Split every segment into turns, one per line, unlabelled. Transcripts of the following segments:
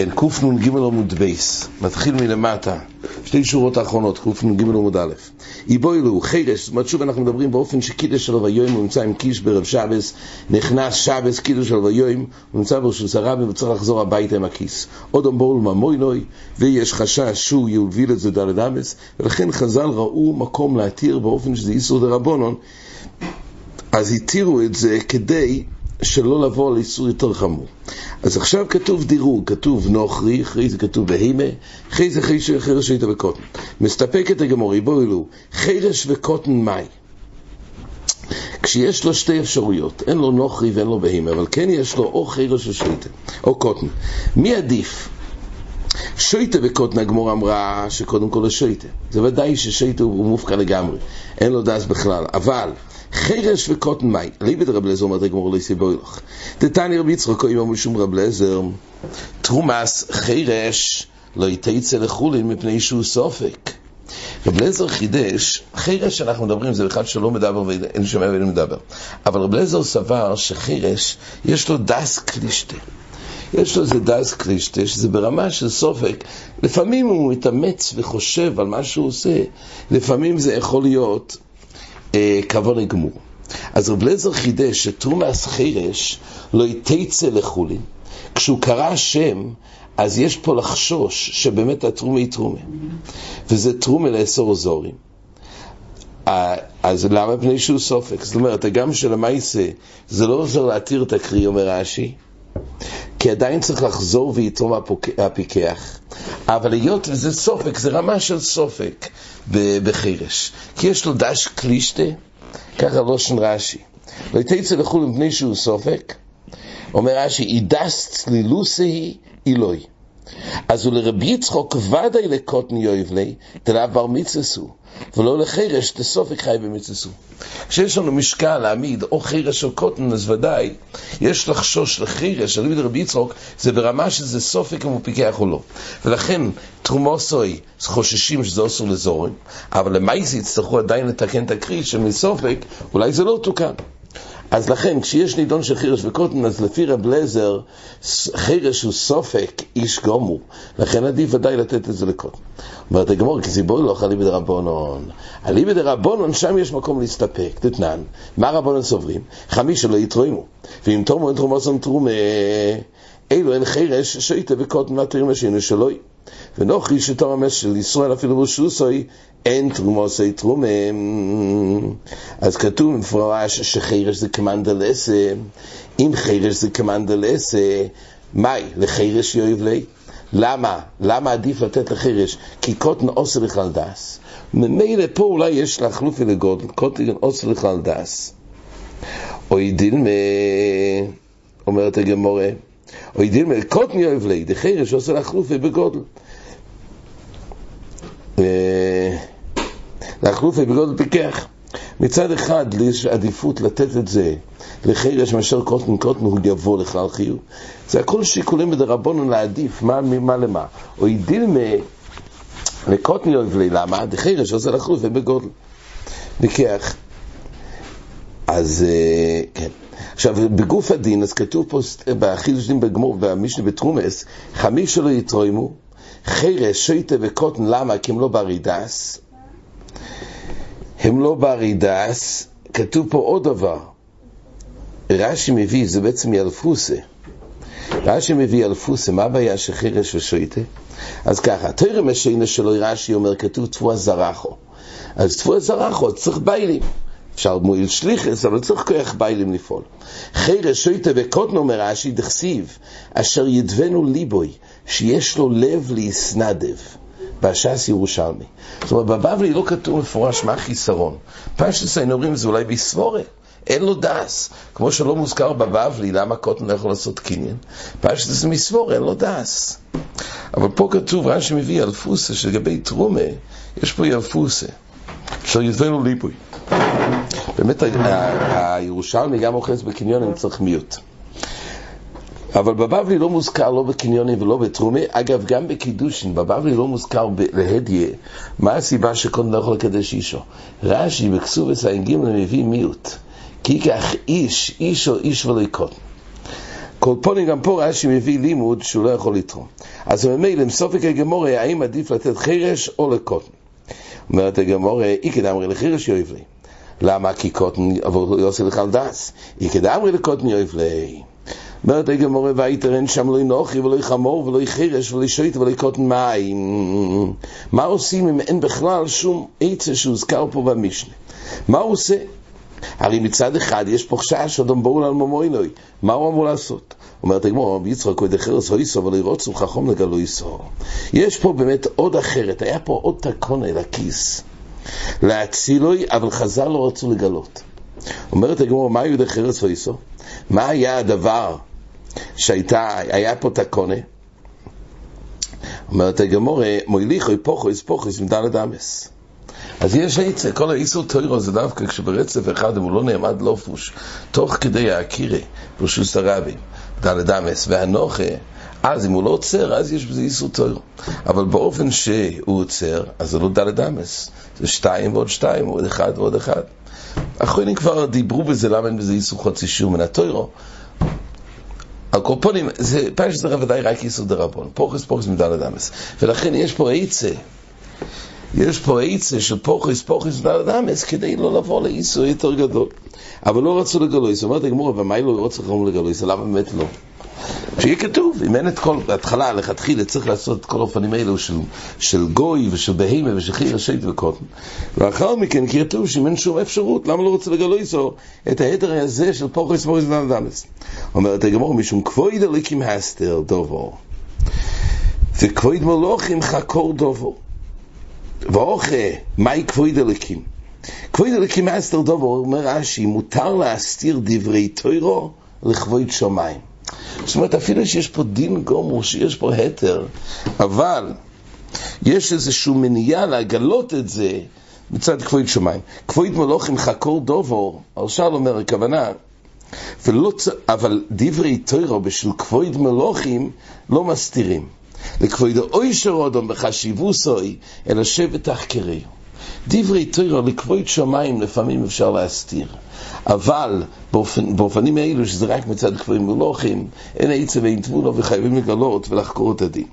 כן, קנ"ג עמוד בייס, מתחיל מלמטה, שתי שורות האחרונות, קנ"ג עמוד א'. איבוילו, חירש, זאת אומרת שוב אנחנו מדברים באופן שקידש של ויום הוא נמצא עם קיש בערב שבס, נכנס שבס, קידש של ויום, הוא נמצא ברשות הרבי וצריך לחזור הביתה עם הכיס. עוד אמבור לממוינוי, ויש חשש שהוא יוביל את זה דלת אמס, ולכן חז"ל ראו מקום להתיר באופן שזה איסור דרבנון, אז התירו את זה כדי שלא לבוא על איסור יותר חמור. אז עכשיו כתוב דירוג, כתוב נוכרי, אחרי זה כתוב בהימה, אחרי זה חרש היית בקוטן. מסתפקת הגמורי, בואו אלו, חרש וקוטן מאי. כשיש לו שתי אפשרויות, אין לו נוכרי ואין לו בהימה, אבל כן יש לו או חרש או שייטה, או קוטן. מי עדיף? שויטה בקוטן הגמור אמרה שקודם כל השויטה. זה ודאי ששויטה הוא מופקע לגמרי, אין לו דס בכלל, אבל חרש וקוטן מאי. ליבד רב לזר אומרת הגמור לא יסיבוי לך. דתני רבי יצחק אם אמרו שום רב לזר, תרומס חרש לא יתייצא לחולין מפני שהוא סופק. רב לזר חידש, חרש שאנחנו מדברים זה אחד שלא מדבר ואין שומע ואין מדבר. אבל רב לזר סבר שחרש יש לו דס קלישטה. יש לו איזה דס קלישטה, שזה ברמה של סופק. לפעמים הוא מתאמץ וחושב על מה שהוא עושה. לפעמים זה יכול להיות אה, כבוד גמור. אז רב לזר חידש שתרומס חירש לא יתצא לחולין. כשהוא קרא שם, אז יש פה לחשוש שבאמת התרומה היא תרומה. וזה תרומה לאסור זורים. אז למה פני שהוא סופק? זאת אומרת, הגם המייסה, זה לא עוזר להתיר את הקריא, אומר רש"י, כי עדיין צריך לחזור ויתרום הפיקח. אבל היות וזה סופק, זה רמה של סופק בחירש. כי יש לו דש קלישטה, ככה לושן רש"י. יתצא לחול מפני שהוא סופק, אומר רש"י, אידס צלילוסי אילוי. אז הוא לרבי יצחוק ודאי לקוטן יויבלי, דלאו בר מצסו, ולא לחרש דסופק חי במצסו. כשיש לנו משקל להעמיד או חרש או קוטן, אז ודאי יש לחשוש לחרש, על רבי יצחוק, זה ברמה שזה סופק אם הוא פיקח או לא. ולכן תרומוסוי חוששים שזה אוסר לזורם, אבל למעשה יצטרכו עדיין לתקן את הקריא שמסופק, אולי זה לא תוקן. אז לכן, כשיש נידון של חירש וקוטן, אז לפי רב לזר, חירש הוא סופק איש גמור. לכן עדיף ודאי לתת את זה לקוטן. אומרת הגמור, כי סיבור לא חליבי דרבונון. אליבי דרבונון, שם יש מקום להסתפק, תתנן. מה רבונון סוברים? חמישה לא יתרוימו. ואם תורמו אין תרומוסון תרומה, אילו אין חירש, שויטה וקוטן מתירים השינו שלוי. ונוכי שתור המס של ישראל אפילו ברשוסוי, אין תרומוסי תרומה. אז כתוב במפורש שחירש זה כמנדלסה. אם חירש זה כמנדלסה, מאי? לחירש יאיב לי? למה? למה עדיף לתת לחירש? כי קוטן עושה לכלל דס. ממילא פה אולי יש להחלוף לגודל, קוטן עושה לכלל דס. אוי דילמה, אומרת הגמורה, אוי דילמה, קוטן יאיב לי, דחירש עושה להחלוף בגודל. להחלופי בגודל פיקח. מצד אחד יש עדיפות לתת את זה לחירש מאשר קוטן קוטן הוא יבוא לכלל חיוב. זה הכל שיקולים בדרבונון להעדיף, מה ממה למה. או ידילמה לקוטן יאהב לי, למה? דחירש עושה לחלופי בגודל. פיקח. אז כן. עכשיו, בגוף הדין, אז כתוב פה בחידוש דין בגמור, במשנה בתרומס, חמישה לא יתרוימו, חירש, שויטה וקוטן, למה? כי הם לא ברידס. הם לא ברידס, כתוב פה עוד דבר. רש"י מביא, זה בעצם ילפוסה. רש"י מביא ילפוסה, מה הבעיה של חירש ושויטה? אז ככה, תרם השינה שלו, רש"י אומר, כתוב תפוע זרחו. אז תפוע זרחו, צריך ביילים. אפשר מועיל שליחס, אבל צריך כוח ביילים לפעול. חירש שויטה וקוטן אומר רש"י, דכסיב, אשר ידבנו ליבוי, שיש לו לב להסנדב. בש"ס ירושלמי. זאת אומרת, בבבלי לא כתוב מפורש מה החיסרון. פשטס היינו אומרים זה אולי בסבורה. אין לו דס. כמו שלא מוזכר בבבלי, למה קוטן לא יכול לעשות קניין? זה מסבורה, אין לו דס. אבל פה כתוב, רש"י מביא אלפוסה, שלגבי תרומה, יש פה ילפוסה. אשר ידבנו ליבוי. באמת, הירושלמי גם אוחז בקניון, צריך מיעוט. אבל בבבלי לא מוזכר לא בקניונים ולא בתרומי, אגב גם בקידושין, בבבלי לא מוזכר להדיה, מה הסיבה שקודם לא יכול לקדש אישו? רש"י בכסובס ע"ג מביא מיעוט, כי כך איש, איש או איש ולא יקוטן. כל פונים גם פה רש"י מביא לימוד שהוא לא יכול לתרום. אז ממילא, מסופק הגמורה, האם עדיף לתת חירש או לקוטן? אומרת הגמורה, אי כדאמרי לחירש יאיב לי. למה? כי קוטן עבור יוסי לחל דס. אי כדאמרי לקוטן יאיב לי. אומרת הגמורה, והייתרן שם לא נוחי ולא חמור ולא חירש ולא שויט ולא קוטן מים. מה עושים אם אין בכלל שום עצה שהוזכר פה במשנה? מה הוא עושה? הרי מצד אחד יש פה חשש אדם בואו על ממוינוי, מה הוא אמור לעשות? אומרת הגמור, רבי יצחק, עוד אחרס הויסו, אבל ירוצו חכום לגלו. יש פה באמת עוד אחרת, היה פה עוד תקונה לכיס. להצילוי, אבל חז"ל לא רצו לגלות. אומרת הגמור, מה יהודה חרס הויסו? מה היה הדבר שהייתה, היה פה תקונה? אומרת הגמור, מויליכוי פוחויס פוחויס מדלת אמס. אז יש עצה, כל האיסור טוירו זה דווקא כשברצף אחד, הוא לא נעמד לופוש, תוך כדי האקירי, פרושוס הרבים, דלת אמס, והנוכה, אז אם הוא לא עוצר, אז יש בזה איסור טוירו. אבל באופן שהוא עוצר, אז זה לא דלת אמס, זה שתיים ועוד שתיים, ועוד אחד ועוד אחד. האחרונים כבר דיברו בזה, למה אין בזה איסור חצי שיעור מן הטוירו. הקורפונים, זה פעם שזה ודאי רק איסור דרבון, פורחס פורחס מדלת אמס. ולכן יש פה עצה. יש פה עצה של פוכס, פוכס דלת אמס, כדי לא לבוא לאיסו יותר גדול. אבל לא רצו לגלויס. אומרת הגמורה, ומה לא רוצה לגלויס? למה באמת לא? שיהיה כתוב, אם אין את כל, בהתחלה, לכתחילה, צריך לעשות את כל האופנים האלו של, של גוי ושל בהימה ושל חיר השייט וקוטן. ואחר מכן כתוב שאם אין שום אפשרות, למה לא רוצה לגלויס את ההדר הזה של פוכס דלת אמס? אומרת הגמורה, משום כבויד אליקים הסתר דובו. וכבויד מלוכים חקור דובו. ואוכה, מהי כבוד אלוקים? כבוד אלוקים מאסתר דובר, אומר רש"י, מותר להסתיר דברי תוירו לכבוד שמיים. זאת אומרת, אפילו שיש פה דין גומר, שיש פה התר, אבל יש איזושהי מניעה להגלות את זה מצד כבוד שמיים. כבוד מלוכים חקור דובור, הרש"ל אומר, הכוונה, ולא, אבל דברי תוירו בשביל כבוד מלוכים לא מסתירים. לכבוד אוישר אדם בחשיבוסוי, אלא שבט תחקרי. דברי תוירה לכבוד שמיים לפעמים אפשר להסתיר. אבל באופן, באופנים האלו, שזה רק מצד כבוד מלוכים, אין עצב ואין תבולו וחייבים לגלות ולחקור את הדין.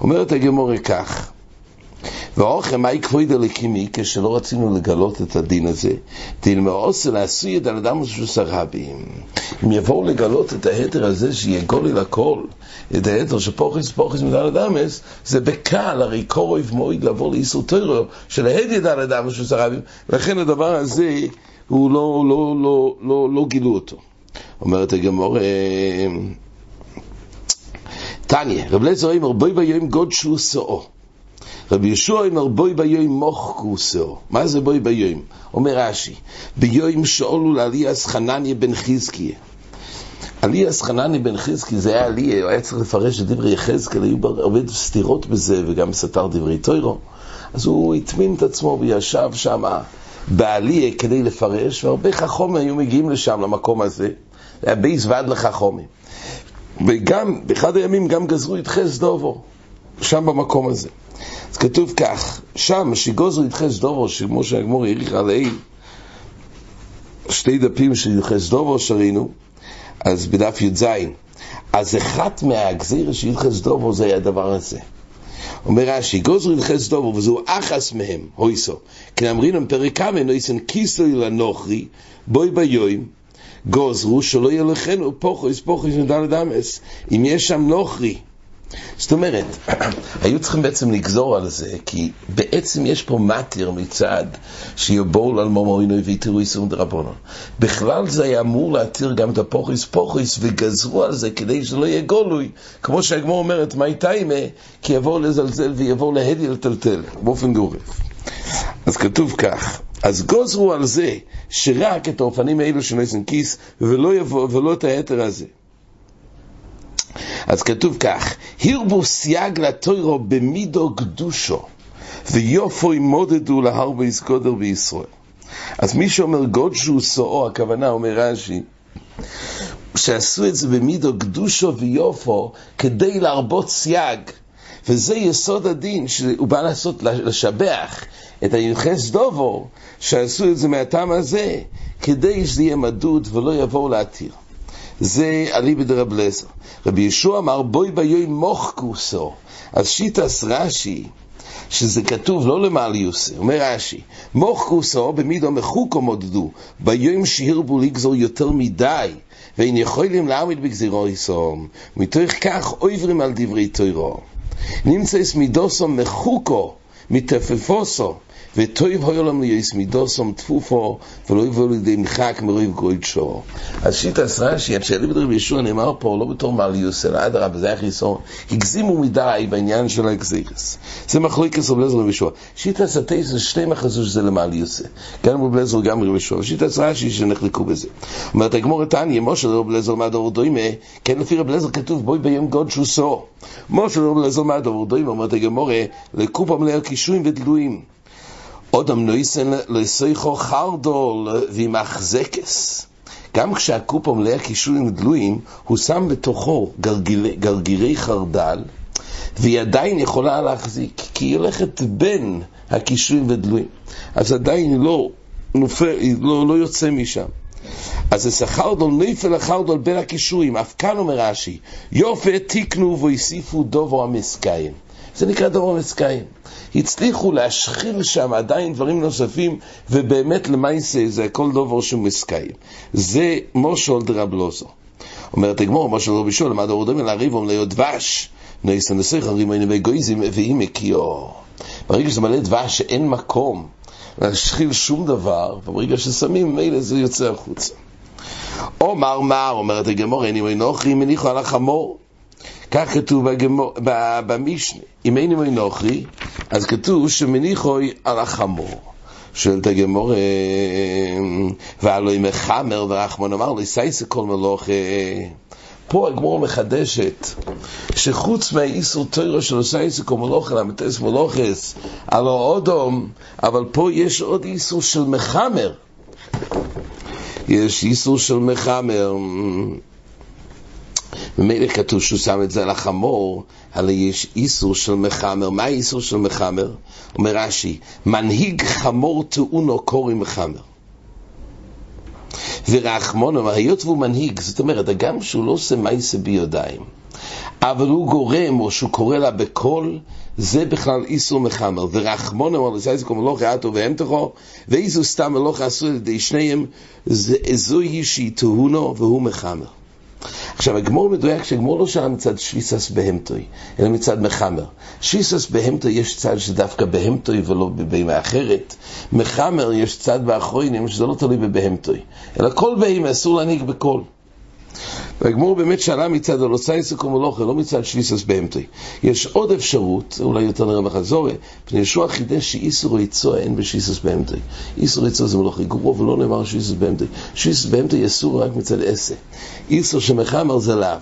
אומרת הגמורה כך, ואוכם מהי כבוד הלקימי כשלא רצינו לגלות את הדין הזה? מעושה לעשוי את האדם ושוסה רבים אם יבואו לגלות את ההתר הזה שיהיה גולי לכל את ההתר שפוכס פוכס מדל אדמס זה בקל הרי קורב מועיד לבוא לאיסור טרו של ההדיית על אדם ושוסה רבים לכן הדבר הזה הוא לא, לא, לא, לא, לא גילו אותו. אומרת הגמור תניא רב לזר אומר בואי ביום גוד שהוא שאו רבי ישוע אומר בוי ביום מוך כוסו. מה זה בוי ביום? אומר רש"י, ביום שאולו לאליאס חנניה בן חזקיה. אליאס חנניה בן חזקי זה היה עליה, הוא היה צריך לפרש את דברי יחזקאל, היו הרבה סתירות בזה וגם סתר דברי טוירו. אז הוא הטמין את עצמו וישב שם בעליה כדי לפרש, והרבה חכומים היו מגיעים לשם, למקום הזה. זה היה בייס ועד לחכומים. וגם, באחד הימים גם גזרו את חס דובו, שם במקום הזה. אז כתוב כך, שם, שגוזר ידחס דובו, שכמו שהגמור העריך עלי, שתי דפים של ידחס דובו שראינו, אז בדף י"ז, אז אחת מהגזירה של ידחס דובו זה היה הדבר הזה. אומר רש"י, גוזר ידחס דובו, וזהו אחס מהם, הויסו, כי אמרינם פרק כמה, נויסן כיסוי לנוכרי, בוי ביום, גוזרו שלא יהיה לכנו פוחוס פוחוס מדלת אמס. אם יש שם נוכרי, זאת אומרת, היו צריכים בעצם לגזור על זה, כי בעצם יש פה מתיר מצד שיבואו על מומורינוי ויתרו איסור דרבונו. בכלל זה היה אמור להתיר גם את הפוכיס פוכיס, וגזרו על זה כדי שלא יהיה גולוי, כמו שהגמור אומרת, מה איתיימה? כי יבואו לזלזל ויבואו להדי לטלטל, באופן גורף. אז כתוב כך, אז גוזרו על זה שרק את האופנים האלו של נסן כיס, ולא, יבוא, ולא את היתר הזה. אז כתוב כך, הרבו סייג לתוירו במידו קדושו, ויופוי מודדו להרבו יסקודר בישראל. אז מי שאומר גודשו סאו, הכוונה אומר רש"י, שעשו את זה במידו קדושו ויופו כדי להרבות סייג. וזה יסוד הדין, שהוא בא לעשות, לשבח את היוחס דובו, שעשו את זה מהטעם הזה, כדי שזה יהיה מדוד ולא יבואו להתיר. זה אליבא דרב לזר. רבי ישוע אמר בואי ביוי מוך כוסו. אז שיטס רש"י, שזה כתוב לא למעליוס, אומר רש"י, מוך כוסו במידו מחוקו מודדו, ביום שהרבו לגזור יותר מדי, ואין יכולים להעמיד בגזירו יסום, מתוך כך עוברים על דברי תוירו. נמצא מידוסו מחוקו, מתפפוסו, וטויב הוי עולם ליש מידוסום תפופו ולא יבוא לידי מחק מרויב גוידשו אז שיטה רש"י, כשאלי בדרב ישוע נאמר פה לא בתור מעליוס, אלא אדרבה, זה היה חיסון, הגזימו מדי בעניין של האקזירס. זה מחלוקס רב לזר וישוע. שיטה סטייס זה שתי מחזו שזה למעליוס. גם רב לזר גם רב ישוע. שיטה רש"י שנחלקו בזה. אומרת הגמור תניא, משה רב לזר מהדור דוימה, כן לפי רב לזר כתוב בואי ביום גוד שוסו. משה רב לזר מהדור דוימה, אומרת הגמור, לקופה מלאה קישואים ודלויים. אודם נויסן לסייכו חרדול ומחזקס. גם כשהקופה מלאה קישורים דלויים, הוא שם בתוכו גרגירי, חרדל, והיא עדיין יכולה להחזיק, כי היא הולכת בין הקישורים ודלויים. אז עדיין לא נופל, לא, לא יוצא משם. אז זה סחרדול נפל לחרדול בין הקישורים, אף כאן אומר רש"י, יופי תיקנו והוסיפו דובו המסקיים. זה נקרא דובו המסקיים. הצליחו להשחיל שם עדיין דברים נוספים, ובאמת למעשה זה הכל דובר שהוא מסקיים. זה מושל דרבלוזו. אומרת הגמור, מושל רבי שול, למד אורדם אל הריבום להיות דבש, נעשה נסך רימיינו וגויזים ואם הקיאו. ברגע שזה מלא דבש שאין מקום להשחיל שום דבר, וברגע ששמים, מילא זה יוצא החוצה. אומר מר, אומרת הגמור, אין אם נוכרי מניחו על החמור. כך כתוב במשנה, אם אין אמוי נוכרי, אז כתוב שמניחוי על החמור. שואלת הגמור, והלא מחמר ורחמון אמר לי, סייסה כל מלוך. פה הגמור מחדשת שחוץ מהאיסור תוירו של סייסה כל מלוך, למטס מלוכס, הלא אודום, אבל פה יש עוד איסור של מחמר. יש איסור של מחמר. ממילא כתוב שהוא שם את זה על החמור, הרי יש איסור של מחמר. מה האיסור של מחמר? אומר רש"י, מנהיג חמור טעונו קורי מחמר. ורחמון אומר, היות והוא מנהיג, זאת אומרת, הגם שהוא לא עושה מייסה ביודיים, אבל הוא גורם, או שהוא קורא לה בקול, זה בכלל איסור מחמר. ורחמון אמר לסייס כמו מלוך יעתו והמתכו, ואיזו סתם מלוך עשו על ידי שניהם, זוהי שהיא תהונו והוא מחמר. עכשיו, הגמור מדויק שהגמור לא שאלה מצד שוויסס בהמטוי, אלא מצד מחמר. שוויסס בהמטוי יש צד שדווקא בהמטוי ולא בבהמה אחרת. מחמר יש צד באחרונים שזה לא תלוי בבהמטוי, אלא כל בהמה אסור להנהיג בכל. והגמור באמת שאלה מצד הלוסייס וקומולוכה, לא מצד שוויסס בהמטוי. יש עוד אפשרות, אולי יותר נראה בחזורי, פני ישוע חידש שאיסור יצוע אין בשוויסס בהמטוי. איסור יצוע זה מלוכי גורו, ולא נאמר שוויסס בהמטוי. שוויסס בהמטוי אסור רק מצד עשה. איסור שמחמר זה לאו.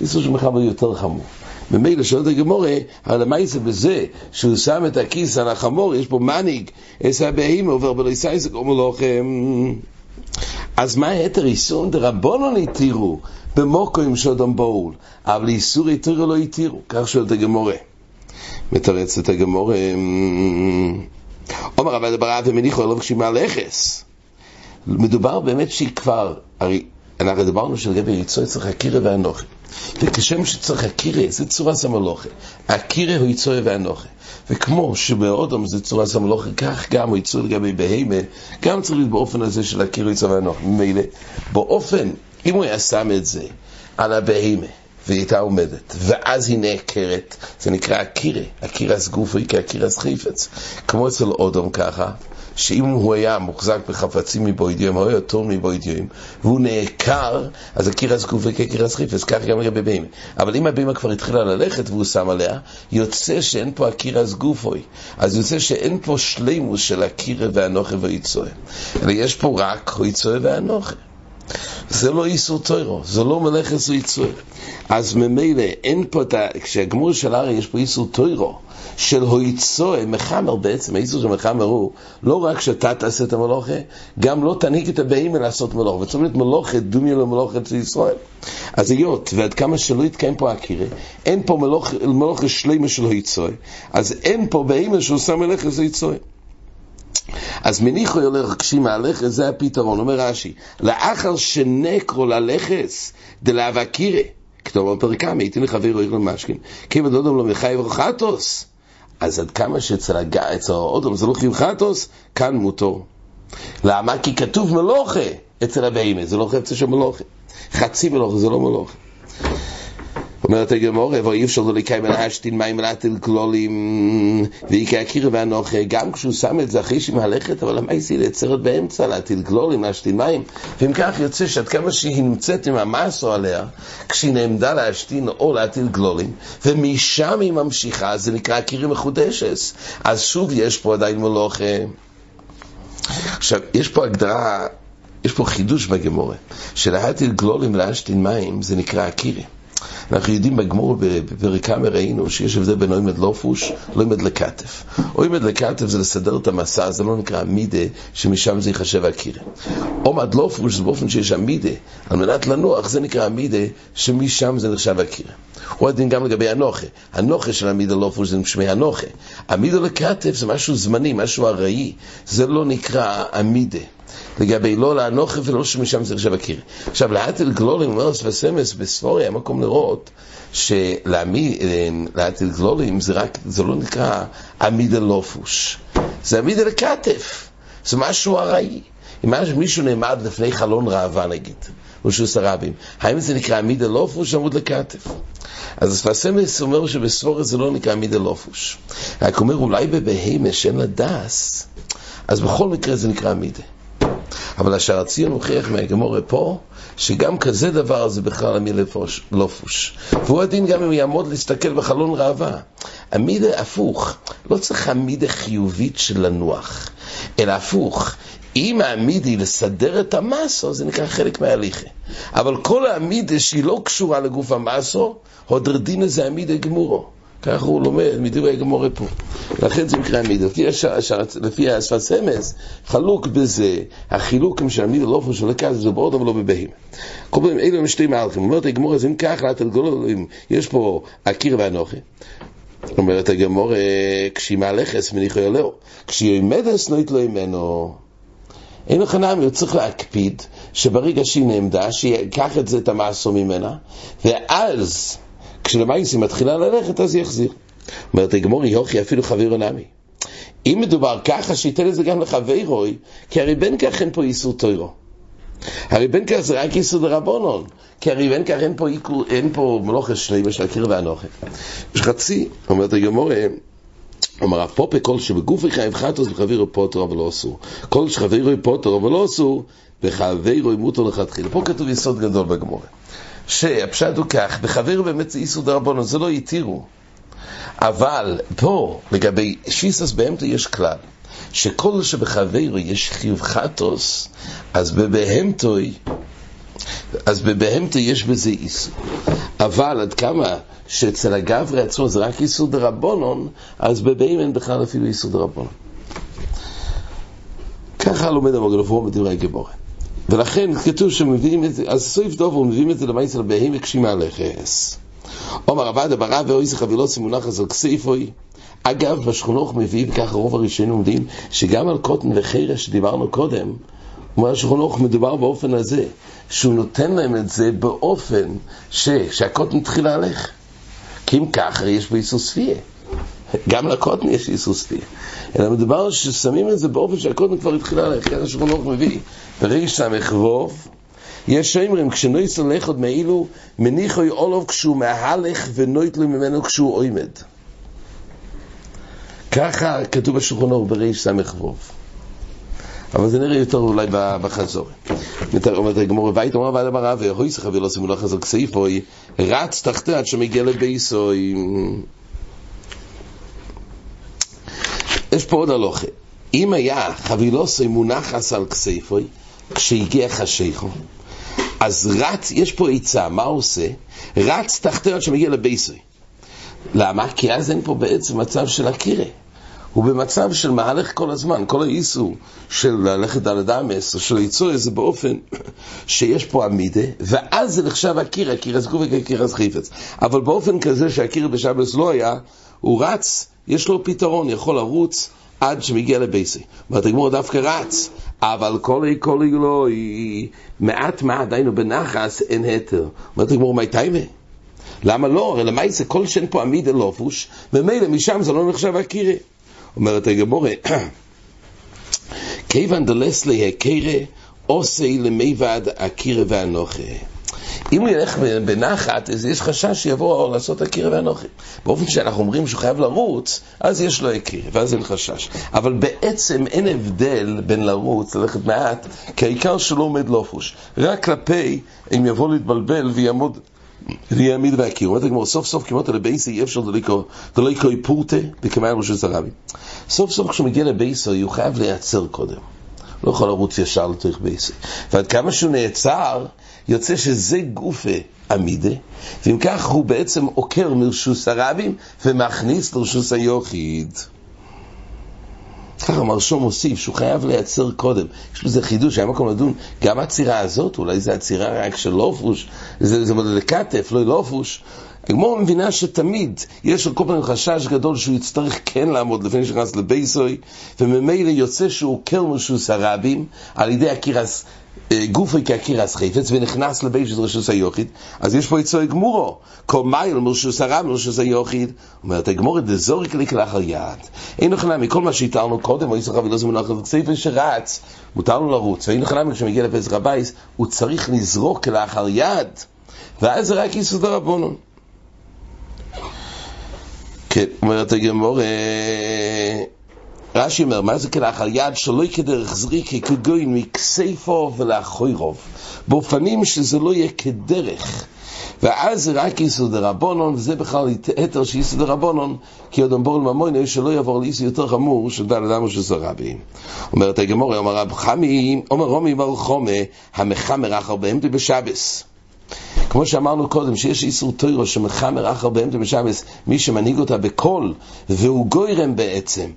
איסור שמחמר יותר חמור. ממילא שואלת הגמורה, אבל למה זה בזה שהוא שם את הכיס על החמור, יש פה מנהיג, עשה בהימה עובר בליסייסק, אומר לו, אז מה היתר איסור דרבנון התירו במוקוים שאדם באול, אבל איסור התירו לא התירו, כך שואלת הגמורה. מתרצת הגמורה, עומר אבל ברא ומניחו אלו כשמה לכס. מדובר באמת שהיא כבר, הרי אנחנו דיברנו שלגבי יצוי צריך הקירה והנוכה. וכשם שצריך הקירה, זה צורה סמלוכה. הקירה הוא יצוי והנוכה. וכמו שבאודום זה צורה סמלוכה, כך גם הוא יצוי לגבי בהמה, גם צריך להיות באופן הזה של הקירה יצוי והנוכה. ממילא, באופן, אם הוא היה שם את זה על הבהמה, והיא הייתה עומדת, ואז היא נעקרת, זה נקרא הקירה, הקירס גופי כהקירס חיפץ. כמו אצל אודום ככה, שאם הוא היה מוחזק בחפצים מבוידיום, הוא היה טוב מבוידיום, והוא נעקר, אז הקירס גופי כקירס חיפץ, כך גם לגבי בהמה. אבל אם הבהמה כבר התחילה ללכת והוא שם עליה, יוצא שאין פה הקירס גופוי. אז יוצא שאין פה שלימוס של הקירה והנוכה והיצואה. אלא יש פה רק היצואה והנוכה. זה לא איסור טוירו, זה לא מלאכס ויצואה. אז ממילא אין פה את ה... כשהגמור של הרי יש פה איסור טוירו של הויצואה, מחמר בעצם, האיסור של מחמר הוא לא רק שאתה תעשה את המלוכה, גם לא תנהיג את הבהמה לעשות מלוכה, וצריך להיות מלוכה, דומיה למלוכה אצל ישראל. אז היות, ועד כמה שלא יתקיים פה הקירה, אין פה מלוכה, מלוכה שלמה של הויצואה, אז אין פה בהמה שעושה מלאכס ויצואה. אז מניחו ילך קשימה הלכס, זה הפתרון, אומר רש"י, לאחר שנקרו ללכס דלאבקירה, כתוב בפרק כמה, הייתי לחבר עיר למשכין, כיוון לא דום לו מחייב רחטוס, אז עד כמה שאצל אצל האודום זה לא חייב חטוס, כאן מותר. למה? כי כתוב מלוכה אצל הבהמה, זה לא חפצה של מלוכה. חצי מלוכה זה לא מלוכה. אומרת הגמור, אבל אי אפשר לא לקיים על השתין מים להטיל כלולים ויקה הקיר והנוכה, גם כשהוא שם את זה אחרי שהיא מהלכת, אבל המייסי נעצרת באמצע להטיל כלולים, להשתין מים, ואם כך יוצא שעד כמה שהיא נמצאת עם המסו עליה, כשהיא נעמדה להשתין או להטיל כלולים, ומשם היא ממשיכה, זה נקרא הקיר מחודשת, אז שוב יש פה עדיין מלוכה. עכשיו, יש פה הגדרה, יש פה חידוש בגמורה, שלהטיל גלולים להשתין מים זה נקרא הקירי. אנחנו יודעים בגמור בפרק כמה ראינו שיש הבדל בין אוימד לופוש לאוימד לקטף. אוימד לקטף זה לסדר את המסע, זה לא נקרא מידה, שמשם זה ייחשב הקירה. עומד לופוש זה באופן שיש המידה, על מנת לנוח זה נקרא המידה, שמשם זה נחשב הקירה. הוא הדין גם לגבי הנוכה. הנוכה של המידה לופוש זה שמי הנוכה. המידה לקטף זה משהו זמני, משהו ארעי. זה לא נקרא המידה. לגבי לא לאנוכי ולא שמשם זה נחשב הקיר. עכשיו, להטיל גלולים, אומר ספסמס בספוריה, המקום לראות שלהטיל גלולים זה רק, זה לא נקרא עמידה לופוש, זה עמידה לכתף, זה משהו ארעי. אם מישהו נעמד לפני חלון ראווה נגיד, רשוס הרבים, האם זה נקרא עמידה לופוש או עמוד לכתף? אז ספסמס אומר שבספוריה זה לא נקרא עמידה לופוש. רק אומר, אולי בבהמה שאין לה דס, אז בכל מקרה זה נקרא עמידה. אבל השער הציון הוכיח מהגמורה פה, שגם כזה דבר זה בכלל המילה לא פוש. והוא הדין גם אם יעמוד להסתכל בחלון ראווה. המידה הפוך, לא צריך המידה חיובית של לנוח, אלא הפוך. אם העמידה היא לסדר את המסו, זה נקרא חלק מההליכה. אבל כל העמידה שהיא לא קשורה לגוף המסו, הודרדינה זה עמידה גמורו. ככה הוא לומד מדברי הגמורה פה. לכן זה נקרא מידה. לפי, לפי השפת סמס, חלוק בזה, החילוקים של המידה לא חושב לכזה, זה בעוד אבל לא בבהים. כל פעמים אלו הם שתי מהלכים. אומרת הגמורה, אם ככה, יש פה הקיר והנוחי. אומרת הגמורה, כשהיא מהלכס מניחו ילאו, כשהיא עומדת נוית לו ממנו. אין לך נמי, הוא צריך להקפיד שברגע שהיא נעמדה, שיקח את זה, את המעשו ממנה, ואז כשלמייסי מתחילה ללכת, אז יחזיר. אומרת הגמורי, יוכי אפילו חברו נמי. אם מדובר ככה, שייתן את זה גם לחברוי, כי הרי בין כך אין פה איסור טוירו. הרי בין כך זה רק איסור דרבונון, כי הרי בין כך אין פה, איקור, אין פה מלוכס שלימה של הקיר והנוכן. יש חצי, אומרת הגמורי, אומר הרב פופה, כל שבגופי חייב חטוס בחבירו פוטר אבל לא אסור. כל שחברו פוטר אבל לא אסור, בחברו מותר לכתחילה. פה כתוב יסוד גדול בגמורי. שהפשט הוא כך, בחבר באמת זה איסור דרבנו, זה לא התירו. אבל פה, לגבי שיסס בהמתו יש כלל, שכל שבחברו יש חיוב חטוס, אז בבהמתוי, אז בבהמתו יש בזה איסור. אבל עד כמה שאצל הגברי עצמו זה רק איסור דרבנון, אז בבהמה אין בכלל אפילו איסור דרבנון. ככה לומד המוגלפור בדברי גבורת. ולכן כתוב שמביאים את זה, אז סויף דובו מביאים את זה למייס על בהמה כשהיא מהלכס. עומר עבד הברא ואויס חבילות סימונח על כסייפוי. אגב, בשכונות מביאים, ככה רוב הראשונים עומדים, שגם על קוטן וחרש שדיברנו קודם, אומר השכונות מדובר באופן הזה, שהוא נותן להם את זה באופן ש, שהקוטן התחיל להלך. כי אם ככה, יש בו איסוס פיה. גם לקוטן יש איסוס פיה. אלא מדובר ששמים את זה באופן שהקוטן כבר התחילה ללכת, ככה שכונות מביא. ברגע ס"ו, יש שאומרים, כשנויס הולך עוד מאילו, מניחוי אולוב כשהוא מהלך לו ממנו כשהוא עומד. ככה כתוב בשולחן אור בריש ס"ו. אבל זה נראה יותר אולי בחזור. אומרת הגמור בית, אומר ועד אמרה, והוי סחבי לא שימו לך חזור כסייפוי, רץ תחתיה עד שמגיע לבייסוי. יש פה עוד הלוכה. אם היה חבילוסוי מונחס על כסייפוי, כשהגיע חשיכו, אז רץ, יש פה עיצה, מה הוא עושה? רץ תחתיה עד שמגיע לבייסוי. למה? כי אז אין פה בעצם מצב של הקירה. הוא במצב של מהלך כל הזמן, כל האיסור של ללכת על הדמס או של ליצור זה באופן שיש פה עמידה, ואז זה נחשב הקיר, הקיר אז גובי כקיר אז חיפץ. אבל באופן כזה שהקיר בשבס לא היה, הוא רץ, יש לו פתרון, יכול לרוץ עד שמגיע לבייסי. אומרת הגמור דווקא רץ, אבל כל כל לא, מעט מעט, היינו בנחס, אין היתר. אומרת הגמור, מה טיימה? למה לא? הרי למעשה כל שאין פה עמיד אלופוש, ומילא משם זה לא נחשב הקירה. אומרת הגמור, כיוון דלסלי הקירה, עושה למיבד הקירה והנוכה. אם הוא ילך בנחת, אז יש חשש שיבוא לעשות הקיר והנוחי. באופן שאנחנו אומרים שהוא חייב לרוץ, אז יש לו הקיר, ואז אין חשש. אבל בעצם אין הבדל בין לרוץ, ללכת מעט, כי העיקר שלא עומד לופוש. רק כלפי, אם יבוא להתבלבל ויעמוד... ויעמיד והקיר. אומרת הגמור, סוף סוף כמעט לבייסי אי אפשר דליקו פורטה בקמיים ראש הרבי. סוף סוף כשהוא מגיע לבייסי הוא חייב לייצר קודם. לא יכול לרוץ ישר לתוך בייסי. ועד כמה שהוא נעצר, יוצא שזה גופה עמידה, ואם כך הוא בעצם עוקר מרשוס הרבים ומכניס לרשוס היוחיד. ככה מרשום מוסיף שהוא חייב לייצר קודם. יש בזה חידוש, היה מקום לדון, גם הצירה הזאת, אולי זו הצירה רק של לופוש, זה, זה מודל לכתף, לא לופוש. הגמור מבינה שתמיד יש על כל פעם חשש גדול שהוא יצטרך כן לעמוד לפני שנכנס לבייסוי, וממילא יוצא שהוא עוקר מרשוס הרבים על ידי הקירס גופי כאקירס חפץ ונכנס של רשוס היוחיד, אז יש פה יצוי גמורו, כל מייל מרשוס הרם מרשוס היוחיד, אומרת הגמורת דזוריק לי כלאחר יד. אין נכנע מכל מה שהתארנו קודם, או ישחק ולא זמן אחר ספר שרץ, מותר לו לרוץ, ואין נכנע כשמגיע לפסח הבייס, הוא צריך לזרוק כלאחר יד, ואז זה רק יסוד הרבונון. כן, אומרת הגמורת רש"י אומר, מה זה כלאחר יד שלא כדרך זריקי כגוין מכסייפו ולאחוירוב, באופנים שזה לא יהיה כדרך. ואז זה רק יסוד הרבונון, וזה בכלל היתר של יסוד הרבונון, כי עוד אמבור לממונו שלא יעבור לאיסו יותר חמור של דל אדם ושל זרבי. אומרת הגמור, אומר רב חמי, אומר רומי בר חומה, המחמר אחר בהמתי בשבס. כמו שאמרנו קודם, שיש איסור טוירו שמחמר אחר בהמתי בשבס, מי שמנהיג אותה בקול, והוא גוירם בעצם,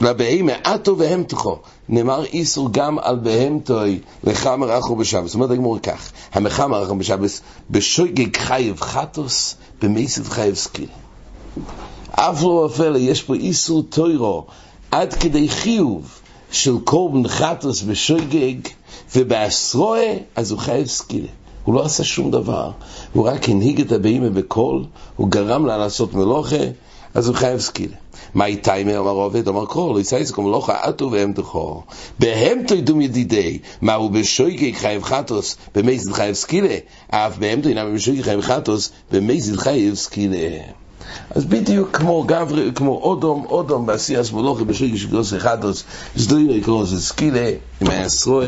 לבהמה עטו והמתכו, נאמר איסור גם על בהמתוי לחמר אחו בשבס. אומרת הגמור כך, המחמר אחו בשבס, בשויגג חייב חטוס, במייסד חייב סקיל. אף לא אפלה, יש פה איסור טוירו, עד כדי חיוב של קורבן חטוס בשויגג, ובעשרוה, אז הוא חייב סקיל. הוא לא עשה שום דבר, הוא רק הנהיג את הבהמה בקול, הוא גרם לה לעשות מלוכה, אז הוא חייב סקילה. מה איתי מאמר עובד? אמר קרוא, לא יצא כמו לא חעתו והם תוכו. בהם תוידום ידידי, מה הוא בשויגי חייב חטוס, במייזיל חייב סקילה, אף בהם תוידום בשויגי חייב חטוס, במייזיל חייב סקילה. אז בדיוק כמו גברי, כמו אודום, אודום בעשייה סמולוכי בשויגי שגוס חטוס, זדוינו יקראו זה סקילה, עם העשרוה.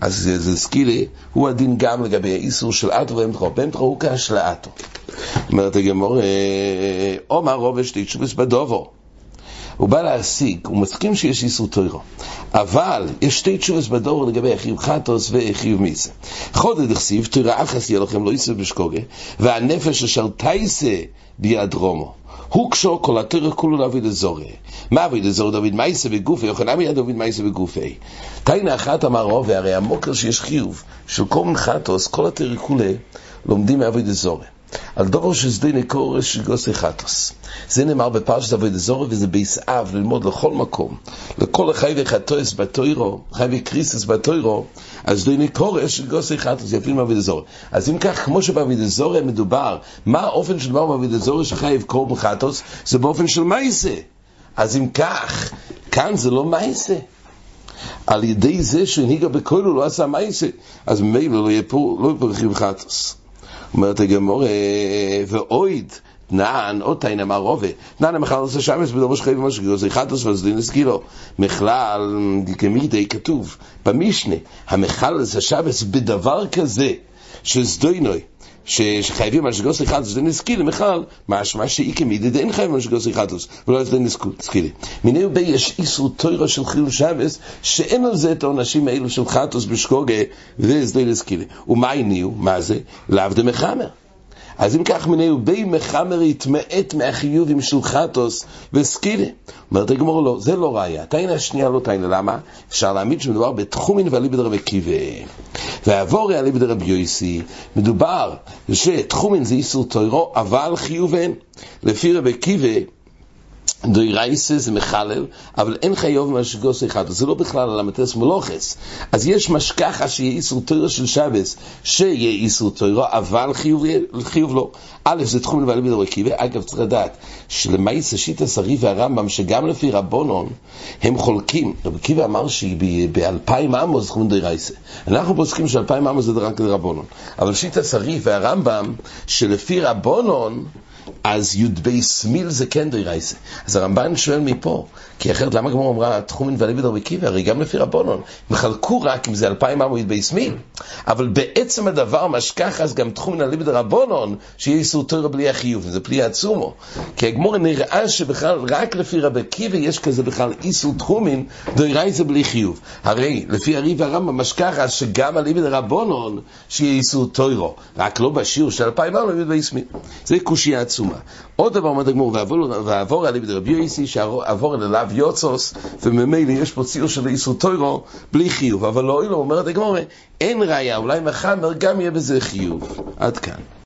אז זה סקילה, הוא הדין גם לגבי האיסור של אטו. בהם תוכו הוא קש לאטו. אומרת הגמור, עומר רובש תשובס בדובו. הוא בא להשיג, הוא מסכים שיש איסור טוירו, אבל יש שתי תשובס בדור לגבי החיוב חטוס וחיוב מיסה. חודד הכסיב, תוירה אחס יהיה לכם לא ייסו בשקוגה, והנפש אשר תייסה ביד רומו. הוא קשור כל התוירה כולו להביא לזורי. מה אביא לזורי דוד מייסה בגופי, יוחנן מיד דוד מייסה בגופי. תיינה אחת אמר רובי, הרי המוקר שיש חיוב של כל מנחתוס, כל התוירה כולה, לומדים מאביא לזורי. על דובר ששדה נקור שגוס חטוס. זה נאמר בפרשת אבוי דזורי וזה ביסאב ללמוד לכל מקום. לכל החי וחטוס בתוירו, חי וקריסס בתוירו, אז שדה נקור שגוס חטוס, יפים מאבוי דזורי. אז אם כך, כמו שבאבוי דזורי מדובר, מה האופן של דבר באבוי דזורי שחי וקור בחטוס? זה באופן של מייסה. אז אם כך, כאן זה לא מייסה. על ידי זה שהנהיגה בכל הוא לא עשה מייסה, אז ממילא לא יהיה פה, לא יהיה פה רכיב חטוס. אומרת הגמור, ואויד, נען, עוד תאין אמר רובה, נען המחל עושה שמש בדומו שחייב משהו גדול, זה חטוס וסדינס גילו. מכלל, כמידי כתוב, במשנה, המחל עושה שמש בדבר כזה, שסדוינוי, שחייבים על שגוס לחטוס זה נסקילה, בכלל, משמע שאי כמידי דאין חייבים על שגוס לחטוס, ולא זה נסקילה. מיני ובי יש איסור תוירו של חילול שבס, שאין על זה את העונשים האלו של חטוס בשקוגה, וזה נסקילה. ומה הניעו? מה זה? לאו דמחמר. אז אם כך מיני ובי מחמר יתמעט מהחיובים של חטוס וסקילה. אומרת הגמור לא, זה לא ראיה. תאינה השנייה לא תאינה, למה? אפשר להעמיד שמדובר בתחומין ועלי בדרב עקיבא. ועבור עלי בדרב יויסי, מדובר שתחומין זה איסור תוירו, אבל חיובן. לפי רבי עקיבא, דוירייסה זה מחלל, אבל אין חיוב משגוס אחד, זה לא בכלל על המטרס מלוכס. אז יש משכחה שיהיה איסור תוירו של שבס, שיהיה איסור תוירו, אבל חיוב, חיוב לא. א', זה תחום לבעלי בדור עקיבא, אגב, צריך לדעת שלמעשה שיטה שרי והרמב"ם, שגם לפי רבונון, הם חולקים. רבי עקיבא אמר שבאלפיים עמוס זה תחום דוירייסה. אנחנו פוסקים שאלפיים עמוס זה רק לרבונון. אבל שיטה שרי והרמב"ם, שלפי רבונון, אז י"ב סמיל זה כן דרייסה. אז הרמב"ן שואל מפה, כי אחרת למה גמור אמרה תחומין ועלי ודרבי קיבי? הרי גם לפי רבונון, הם חלקו רק אם זה אלפיים עמו י"ב סמיל. אבל בעצם הדבר משכח אז גם תחומין ועלי ודרבונון, שיהיה איסור תורה בלי החיוב, זה פלי עצומו. כי הגמור נראה שבכלל רק לפי רבי קיבי יש כזה בכלל איסור תחומין דרייסה בלי חיוב. הרי לפי הרי והרמב"ם משכח אז שגם עלי ודרבונון שיהיה איסור תוירו, רק לא בשיעור של אלפיים עמו י"ב סמיל. זה קושייה עצומה. עוד דבר אומר הגמור, ועבור עלי בדרבי יויסי, שעבור אליו יוצוס, וממילא יש פה ציור של איסור טוירו בלי חיוב, אבל לא, אומרת הגמור, אין ראיה, אולי מחמר גם יהיה בזה חיוב. עד כאן.